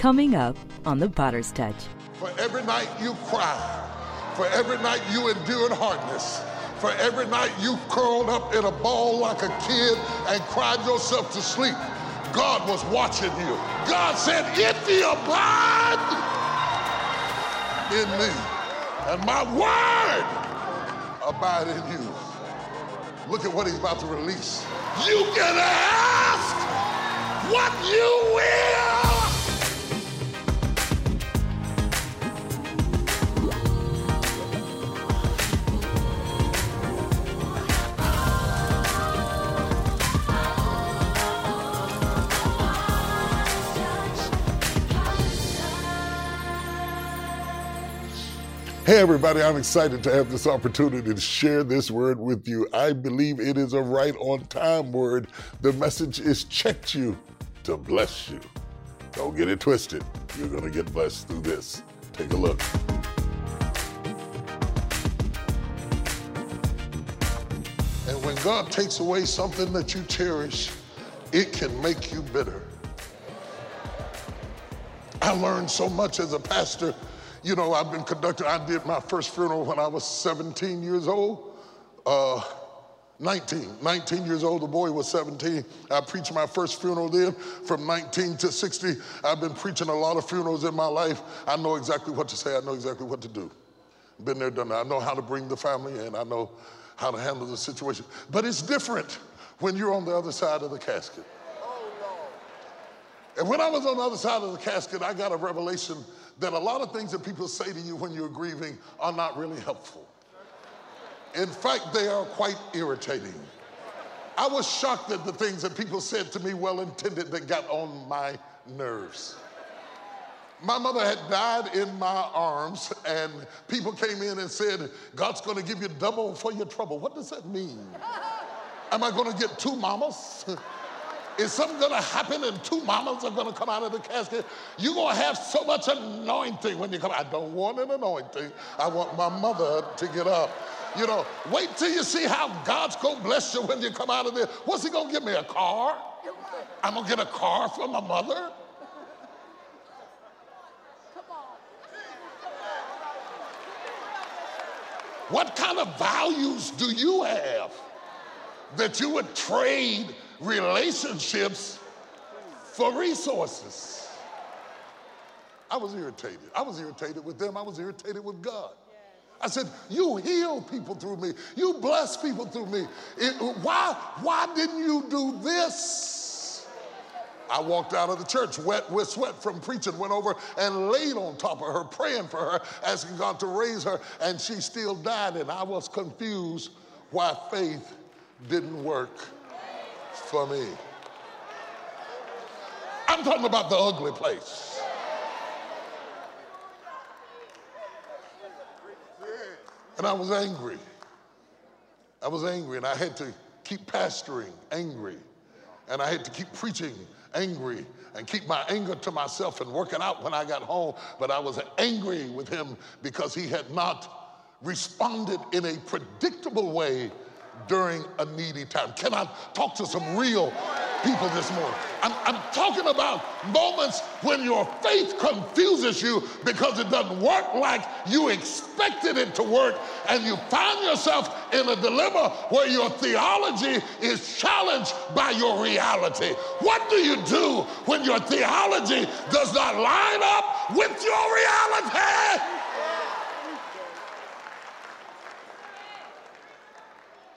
Coming up on The Potter's Touch. For every night you cry, for every night you endured hardness, for every night you curled up in a ball like a kid and cried yourself to sleep, God was watching you. God said, if you abide in me and my word abide in you. Look at what he's about to release. You can ask what you will. Hey, everybody, I'm excited to have this opportunity to share this word with you. I believe it is a right on time word. The message is checked you to bless you. Don't get it twisted. You're going to get blessed through this. Take a look. And when God takes away something that you cherish, it can make you bitter. I learned so much as a pastor you know, I've been conducting, I did my first funeral when I was 17 years old. Uh, 19, 19 years old, the boy was 17. I preached my first funeral then. From 19 to 60, I've been preaching a lot of funerals in my life. I know exactly what to say, I know exactly what to do. Been there, done that. I know how to bring the family in, I know how to handle the situation. But it's different when you're on the other side of the casket. And when I was on the other side of the casket, I got a revelation that a lot of things that people say to you when you're grieving are not really helpful. In fact, they are quite irritating. I was shocked at the things that people said to me, well intended, that got on my nerves. My mother had died in my arms, and people came in and said, God's gonna give you double for your trouble. What does that mean? Am I gonna get two mamas? Is something gonna happen and two mamas are gonna come out of the casket? You're gonna have so much anointing when you come. I don't want an anointing. I want my mother to get up. You know, wait till you see how God's gonna bless you when you come out of there. What's he gonna give me? A car? I'm gonna get a car for my mother? What kind of values do you have that you would trade relationships for resources. I was irritated. I was irritated with them. I was irritated with God. I said, You heal people through me. You bless people through me. It, why, why didn't you do this? I walked out of the church wet with sweat from preaching, went over and laid on top of her, praying for her, asking God to raise her, and she still died. And I was confused why faith didn't work for me. I'm talking about the ugly place. And I was angry. I was angry, and I had to keep pastoring angry. And I had to keep preaching angry and keep my anger to myself and working out when I got home. But I was angry with him because he had not responded in a predictable way during a needy time. Can I talk to some real people this morning? I'm, I'm, talking about moments when your faith confuses you because it doesn't work like you expected it to work, and you find yourself in a dilemma where your theology is challenged by your reality. What do you do when your theology does not line up with your reality?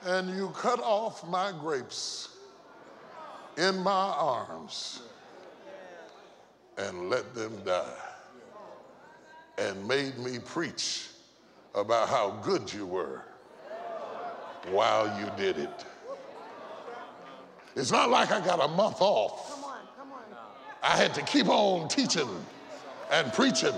And you cut off my grapes in my arms and let them die and made me preach about how good you were while you did it. It's not like I got a month off. I had to keep on teaching and preaching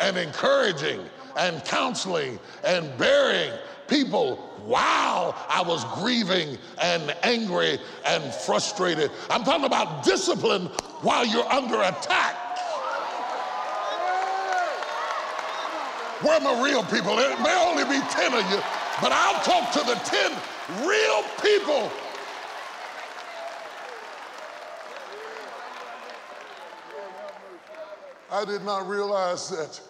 and encouraging and counseling and bearing people while I was grieving and angry and frustrated. I'm talking about discipline while you're under attack. Where are my real people? It may only be 10 of you, but I'll talk to the 10 real people I did not realize that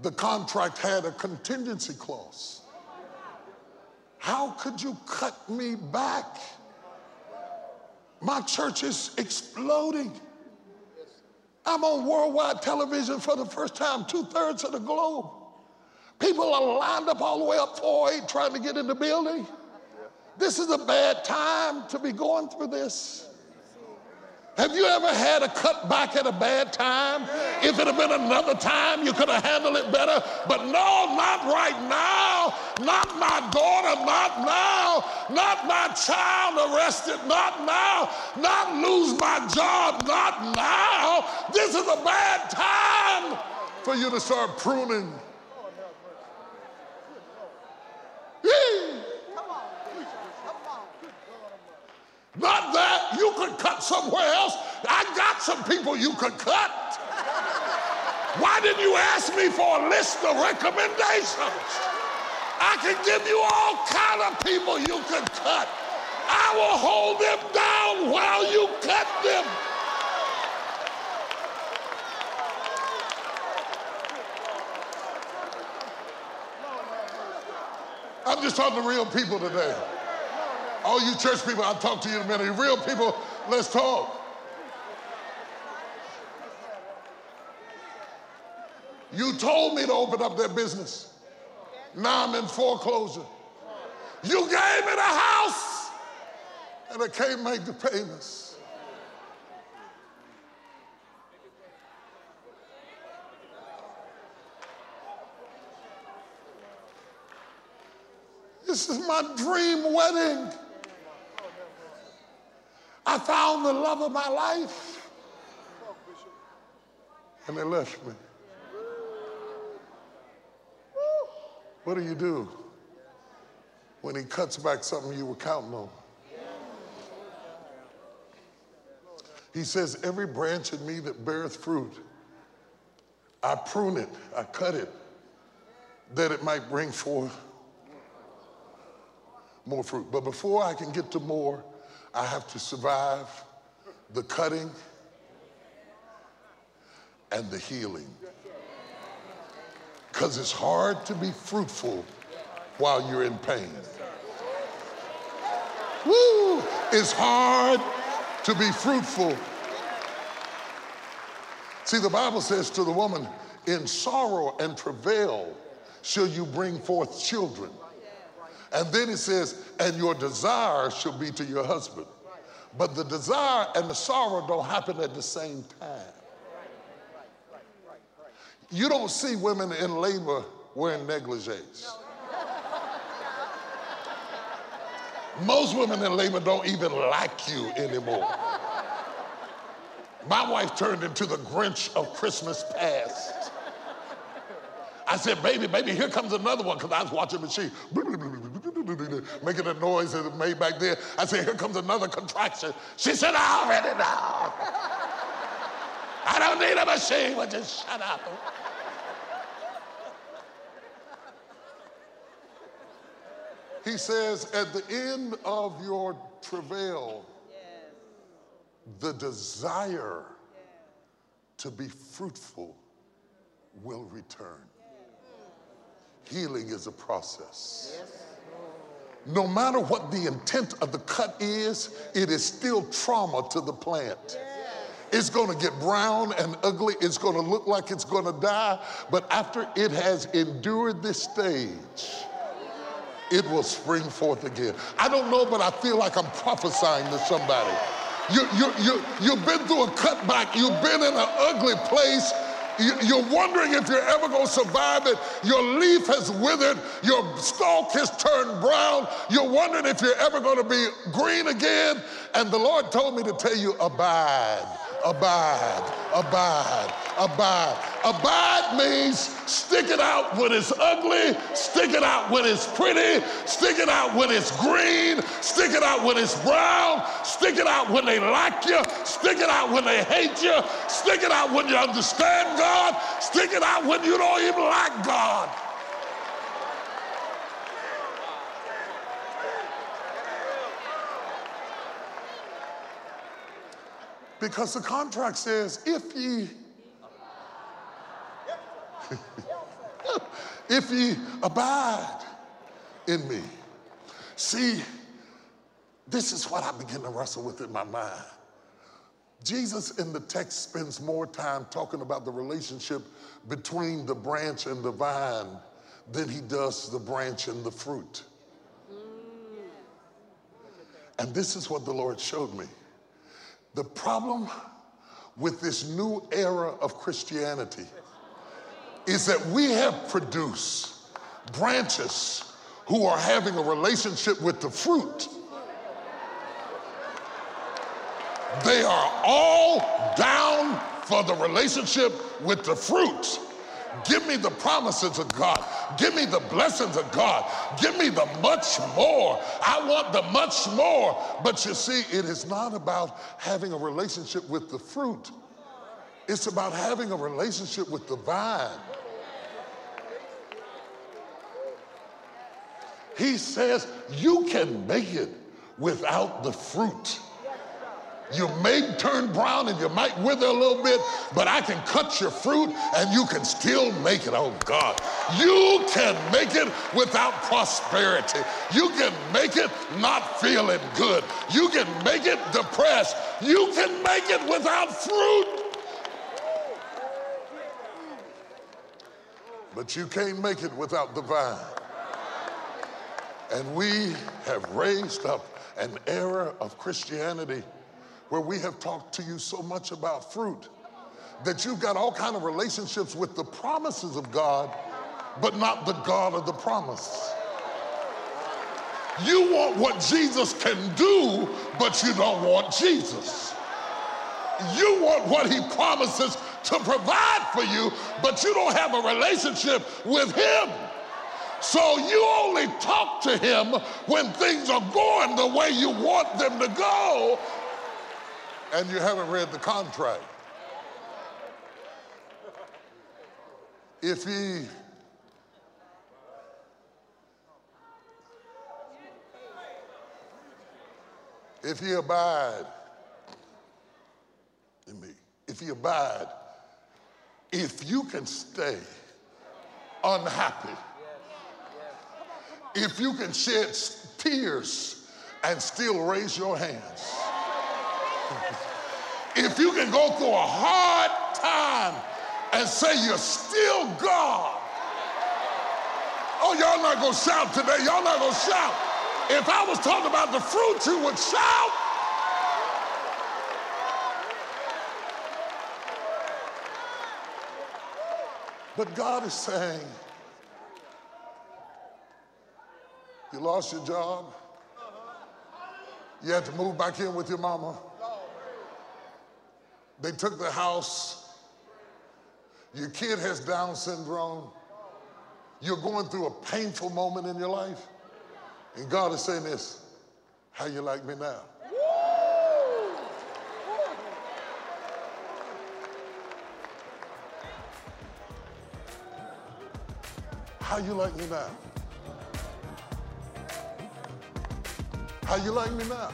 the contract had a contingency clause. How could you cut me back? My church is exploding. I'm on worldwide television for the first time, two thirds of the globe. People are lined up all the way up 408 trying to get in the building. This is a bad time to be going through this. Have you ever had a cutback at a bad time? If it had been another time, you could have handled it better. But no, not right now. Not my daughter, not now. Not my child arrested, not now. Not lose my job, not now. This is a bad time for you to start pruning. Yee. Not that you could cut somewhere else. I got some people you could cut. Why didn't you ask me for a list of recommendations? I can give you all kind of people you could cut. I will hold them down while you cut them. I'm just talking to real people today. All you church people, I'll talk to you in a minute. Real people, let's talk. You told me to open up that business. Now I'm in foreclosure. You gave me the house, and I can't make the payments. This is my dream wedding. I found the love of my life. And they left me. What do you do when he cuts back something you were counting on? He says, Every branch in me that beareth fruit, I prune it, I cut it, that it might bring forth more fruit. But before I can get to more, I have to survive the cutting and the healing. Because it's hard to be fruitful while you're in pain. Woo! It's hard to be fruitful. See, the Bible says to the woman, in sorrow and travail shall you bring forth children. And then he says, and your desire shall be to your husband. But the desire and the sorrow don't happen at the same time. You don't see women in labor wearing negligees. Most women in labor don't even like you anymore. My wife turned into the Grinch of Christmas past. I said, baby, baby, here comes another one, because I was watching the machine making a noise that it made back there. I said, here comes another contraction. She said, I already know. I don't need a machine, but just shut up. He says, at the end of your travail, yes. the desire yes. to be fruitful will return. Healing is a process. No matter what the intent of the cut is, it is still trauma to the plant. It's going to get brown and ugly. It's going to look like it's going to die. But after it has endured this stage, it will spring forth again. I don't know, but I feel like I'm prophesying to somebody. You, you, you, you've been through a cutback, you've been in an ugly place, you're wondering if you're ever going to survive it. Your leaf has withered. Your stalk has turned brown. You're wondering if you're ever going to be green again. And the Lord told me to tell you, abide, abide, abide, abide. Abide means stick it out when it's ugly, stick it out when it's pretty, stick it out when it's green, stick it out when it's brown, stick it out when they like you, stick it out when they hate you, stick it out when you understand God, stick it out when you don't even like God. Because the contract says, if ye if ye abide in me. See, this is what I begin to wrestle with in my mind. Jesus in the text spends more time talking about the relationship between the branch and the vine than he does the branch and the fruit. Mm. And this is what the Lord showed me. The problem with this new era of Christianity is that we have produced branches who are having a relationship with the fruit. They are all down for the relationship with the fruit. Give me the promises of God. Give me the blessings of God. Give me the much more. I want the much more. But you see, it is not about having a relationship with the fruit, it's about having a relationship with the vine. He says, You can make it without the fruit. You may turn brown and you might wither a little bit, but I can cut your fruit and you can still make it. Oh God. You can make it without prosperity. You can make it not feeling good. You can make it depressed. You can make it without fruit. But you can't make it without the vine. And we have raised up an era of Christianity where we have talked to you so much about fruit that you've got all kind of relationships with the promises of God, but not the God of the promise. You want what Jesus can do, but you don't want Jesus. You want what he promises to provide for you, but you don't have a relationship with him. So you only talk to him when things are going the way you want them to go, and you haven't read the contract. If he if he abide in me, if he abide, if you can stay unhappy, if you can shed tears and still raise your hands, if you can go through a hard time and say you're still God. Oh, y'all not gonna shout today. Y'all not gonna shout. If I was talking about the fruit, you would shout. But God is saying, you lost your job. You had to move back in with your mama. They took the house. Your kid has Down syndrome. You're going through a painful moment in your life. And God is saying this How you like me now? How you like me now? How you like me now?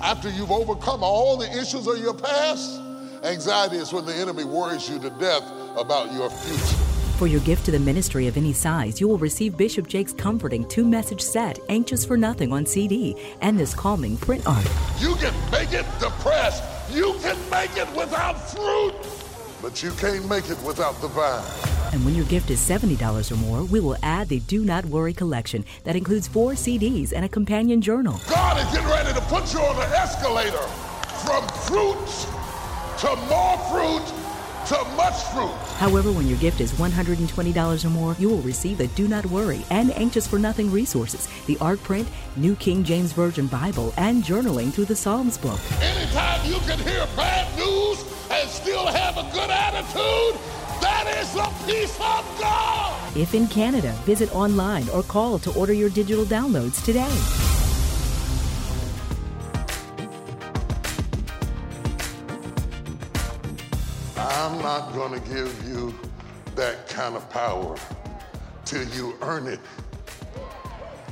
After you've overcome all the issues of your past, anxiety is when the enemy worries you to death about your future. For your gift to the ministry of any size, you will receive Bishop Jakes' comforting two message set, Anxious for Nothing on CD, and this calming print art. You can make it depressed. You can make it without fruit, but you can't make it without the vine. And when your gift is $70 or more, we will add the Do Not Worry collection that includes four CDs and a companion journal. God is getting ready to put you on an escalator from fruit to more fruit to much fruit. However, when your gift is $120 or more, you will receive the Do Not Worry and Anxious for Nothing resources, the art print, New King James Version Bible, and journaling through the Psalms book. Anytime you can hear bad news and still have a good attitude, is the peace of God. If in Canada, visit online or call to order your digital downloads today. I'm not going to give you that kind of power till you earn it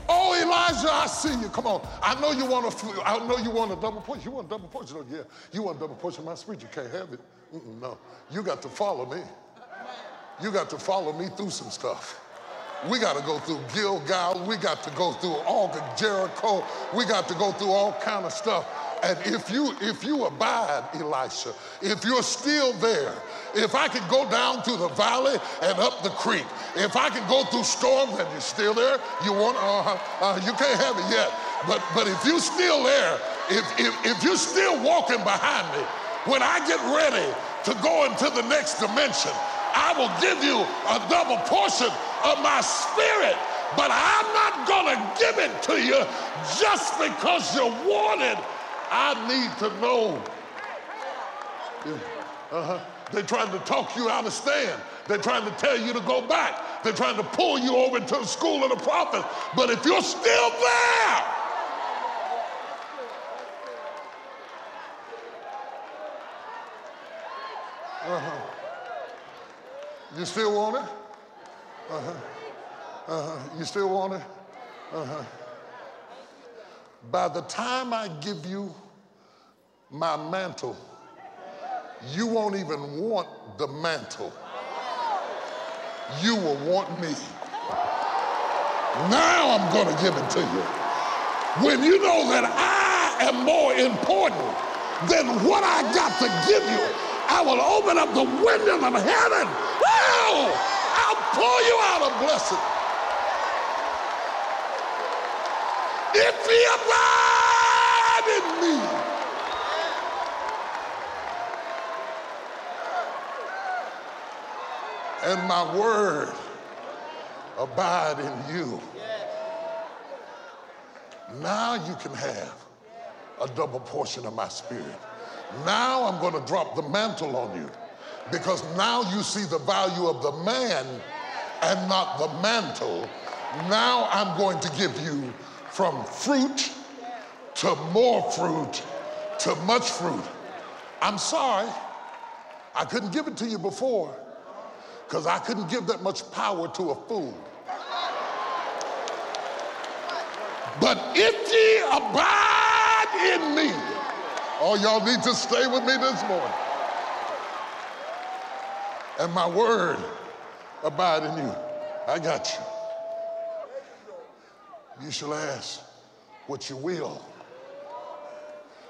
Oh, Elijah, I see you. Come on. I know you want a, I know you want a double portion. You want a double portion? Oh, yeah. You want a double portion of my spirit. You can't have it. Mm-mm, no. You got to follow me. You got to follow me through some stuff. We got to go through Gilgal. We got to go through all the Jericho. We got to go through all kind of stuff. And if you if you abide, Elisha, if you're still there, if I could go down through the valley and up the creek, if I could go through storms and you're still there, you want uh, uh, you can't have it yet. But but if you're still there, if, if if you're still walking behind me, when I get ready to go into the next dimension, I will give you a double portion of my spirit. But I'm not gonna give it to you just because you want it. I need to know. Uh-huh. They're trying to talk you out of stand. They're trying to tell you to go back. They're trying to pull you over into the school of the prophets. But if you're still there, uh-huh. You still want it? Uh-huh. Uh-huh. You still want it? Uh-huh. By the time I give you my mantle, you won't even want the mantle. You will want me. Now I'm going to give it to you. When you know that I am more important than what I got to give you, I will open up the windows of heaven. I'll pour you out a blessing. If he abide in me, and my word abide in you, now you can have a double portion of my spirit. Now I'm going to drop the mantle on you because now you see the value of the man and not the mantle. Now I'm going to give you from fruit to more fruit to much fruit. I'm sorry, I couldn't give it to you before because I couldn't give that much power to a fool. But if ye abide in me, oh, y'all need to stay with me this morning. And my word abide in you. I got you. You shall ask what you will,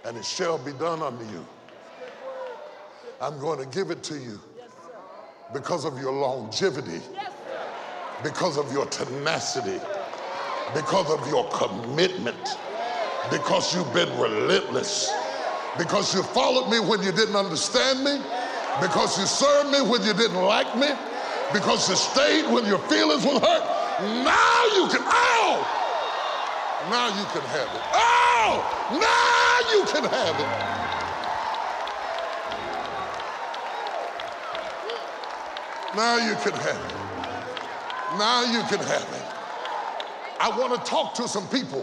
and it shall be done unto you. I'm going to give it to you because of your longevity, because of your tenacity, because of your commitment, because you've been relentless, because you followed me when you didn't understand me, because you served me when you didn't like me, because you stayed when your feelings were hurt. Now you can, oh, now you can have it. Oh, now you can have it. Now you can have it. Now you can have it. I want to talk to some people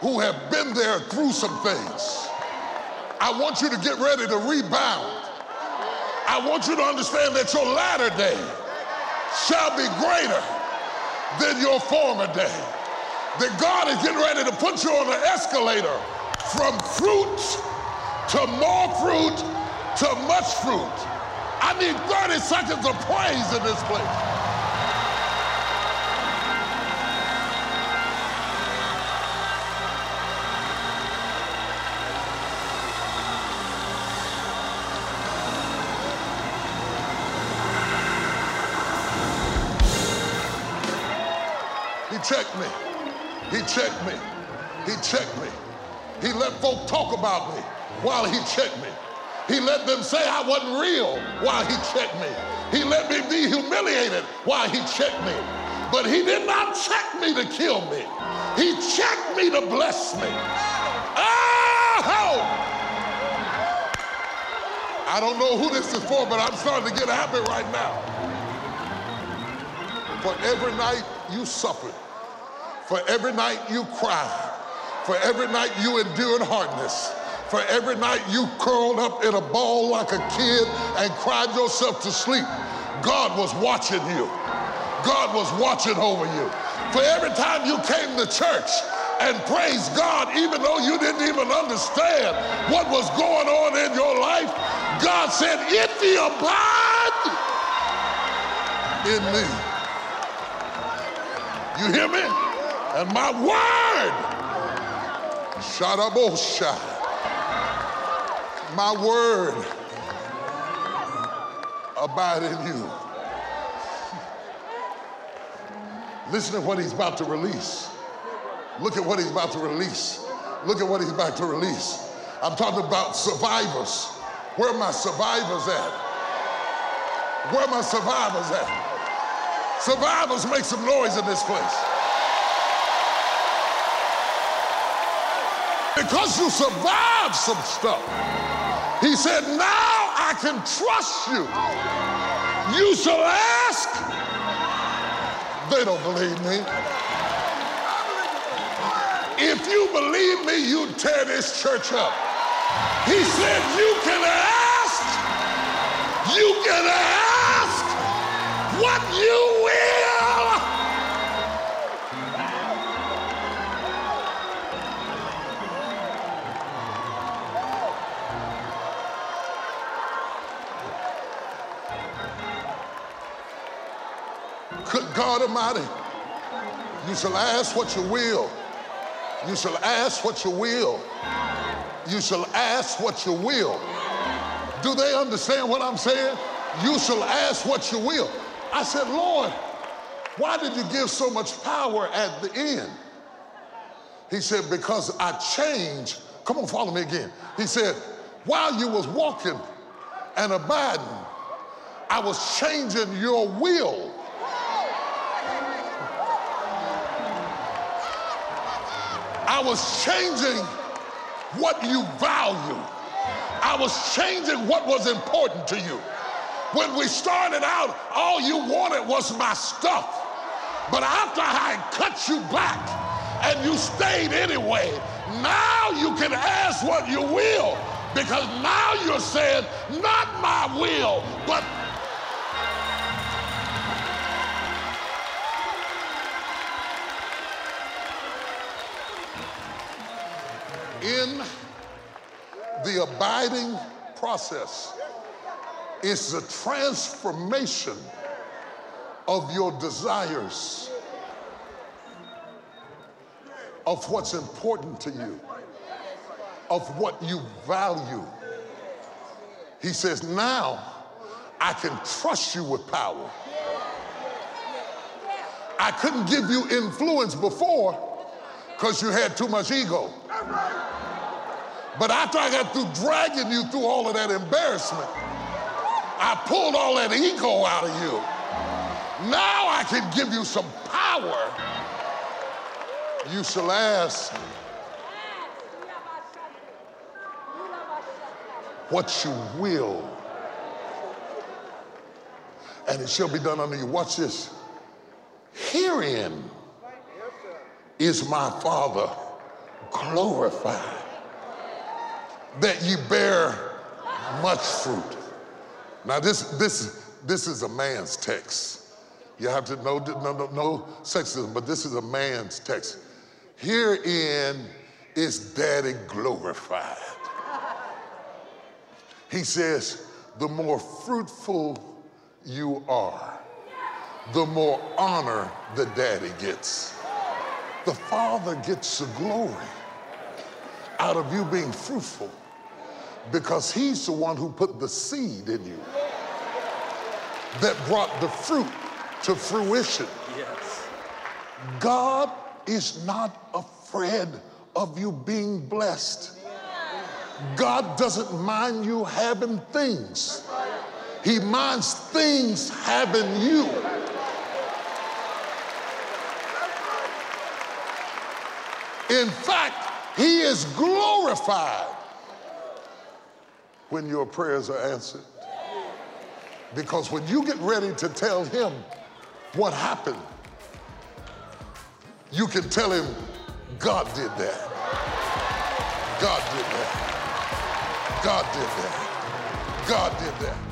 who have been there through some things. I want you to get ready to rebound. I want you to understand that your latter day shall be greater than your former day that God is getting ready to put you on an escalator from fruit to more fruit to much fruit. I need 30 seconds of praise in this place. Checked me. He checked me. He checked me. He let folk talk about me while he checked me. He let them say I wasn't real while he checked me. He let me be humiliated while he checked me. But he did not check me to kill me. He checked me to bless me. Oh! I don't know who this is for, but I'm starting to get happy right now. For every night you suffered, for every night you cried, for every night you endured hardness, for every night you curled up in a ball like a kid and cried yourself to sleep. God was watching you. God was watching over you. For every time you came to church and praised God, even though you didn't even understand what was going on in your life, God said, if you abide in me, you hear me? And my word, Shadabosha, my word abide in you. Listen to what he's about to release. Look at what he's about to release. Look at what he's about to release. I'm talking about survivors. Where are my survivors at? Where are my survivors at? Survivors make some noise in this place. Because you survived some stuff. He said, now I can trust you. You shall ask. They don't believe me. If you believe me, you tear this church up. He said, You can ask, you can ask what you Good God Almighty, you shall ask what you will. You shall ask what you will. You shall ask what you will. Do they understand what I'm saying? You shall ask what you will. I said, Lord, why did you give so much power at the end? He said, because I changed. Come on, follow me again. He said, while you was walking and abiding, I was changing your will. I was changing what you value. I was changing what was important to you. When we started out, all you wanted was my stuff. But after I cut you back and you stayed anyway, now you can ask what you will because now you're saying, not my will, but in the abiding process is the transformation of your desires, of what's important to you, of what you value. He says, Now I can trust you with power. I couldn't give you influence before because you had too much ego. But after I got through dragging you through all of that embarrassment, I pulled all that ego out of you. Now I can give you some power. You shall ask what you will, and it shall be done unto you. Watch this. Herein is my Father glorified that ye bear much fruit. Now this this this is a man's text. You have to know no, no, no sexism, but this is a man's text. Herein is daddy glorified. He says, the more fruitful you are, the more honor the daddy gets. The father gets the glory out of you being fruitful because he's the one who put the seed in you that brought the fruit to fruition. Yes. God is not afraid of you being blessed. God doesn't mind you having things. He minds things having you. In fact, he is glorified when your prayers are answered. Because when you get ready to tell him what happened, you can tell him, God did that. God did that. God did that. God did that.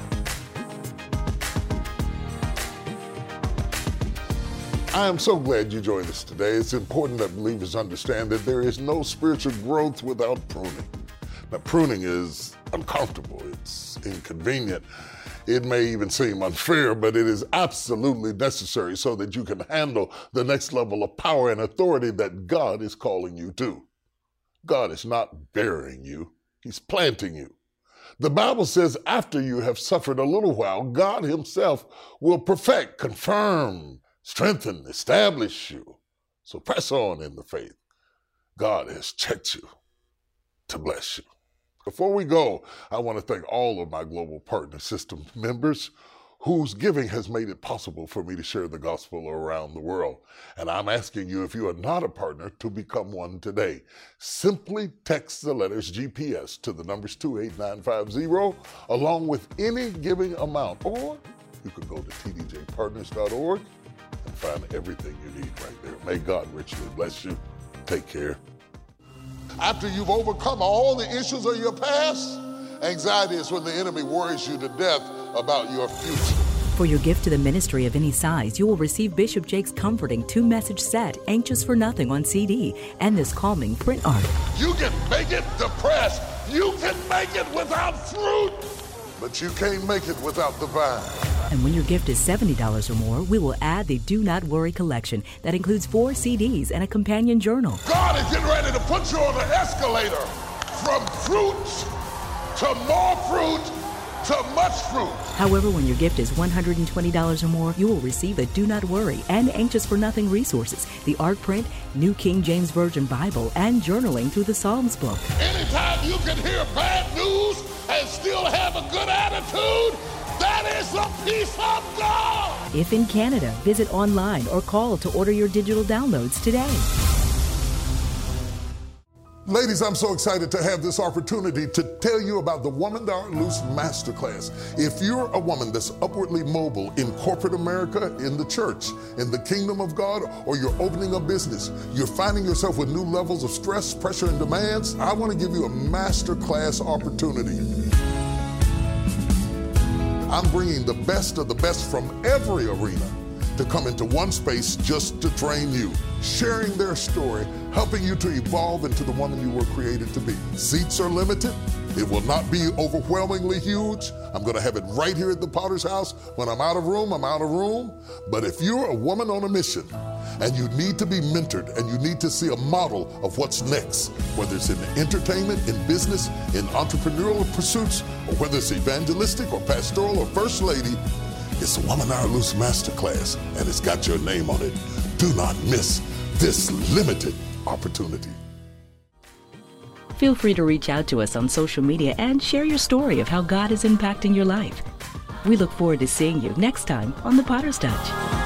I am so glad you joined us today. It's important that believers understand that there is no spiritual growth without pruning. Now, pruning is uncomfortable, it's inconvenient. It may even seem unfair, but it is absolutely necessary so that you can handle the next level of power and authority that God is calling you to. God is not burying you, He's planting you. The Bible says, after you have suffered a little while, God Himself will perfect, confirm, strengthen, establish you. So press on in the faith. God has checked you to bless you. Before we go, I want to thank all of my Global Partner System members whose giving has made it possible for me to share the gospel around the world. And I'm asking you, if you are not a partner, to become one today. Simply text the letters GPS to the numbers 28950 along with any giving amount. Or you can go to tdjpartners.org find everything you need right there. May God richly bless you. Take care. After you've overcome all the issues of your past, anxiety is when the enemy worries you to death about your future. For your gift to the ministry of any size, you will receive Bishop Jakes' comforting two message set, Anxious for Nothing on CD, and this calming print art. You can make it depressed. You can make it without fruit, but you can't make it without the vine. And when your gift is $70 or more, we will add the Do Not Worry collection that includes four CDs and a companion journal. God is getting ready to put you on an escalator from fruits to more fruit to much fruit. However, when your gift is $120 or more, you will receive the Do Not Worry and Anxious for Nothing resources, the art Print, New King James Version Bible, and journaling through the Psalms book. Anytime you can hear bad news still have a good attitude, that is the peace of God. If in Canada, visit online or call to order your digital downloads today. Ladies, I'm so excited to have this opportunity to tell you about the Woman Thou Art Loose Masterclass. If you're a woman that's upwardly mobile in corporate America, in the church, in the kingdom of God, or you're opening a business, you're finding yourself with new levels of stress, pressure, and demands, I want to give you a masterclass opportunity. I'm bringing the best of the best from every arena to come into one space just to train you, sharing their story, helping you to evolve into the woman you were created to be. Seats are limited. It will not be overwhelmingly huge. I'm going to have it right here at the Potter's House. When I'm out of room, I'm out of room. But if you're a woman on a mission and you need to be mentored and you need to see a model of what's next, whether it's in entertainment, in business, in entrepreneurial pursuits, or whether it's evangelistic or pastoral or first lady, it's a Woman Our Loose Masterclass, and it's got your name on it. Do not miss this limited opportunity. Feel free to reach out to us on social media and share your story of how God is impacting your life. We look forward to seeing you next time on The Potter's Touch.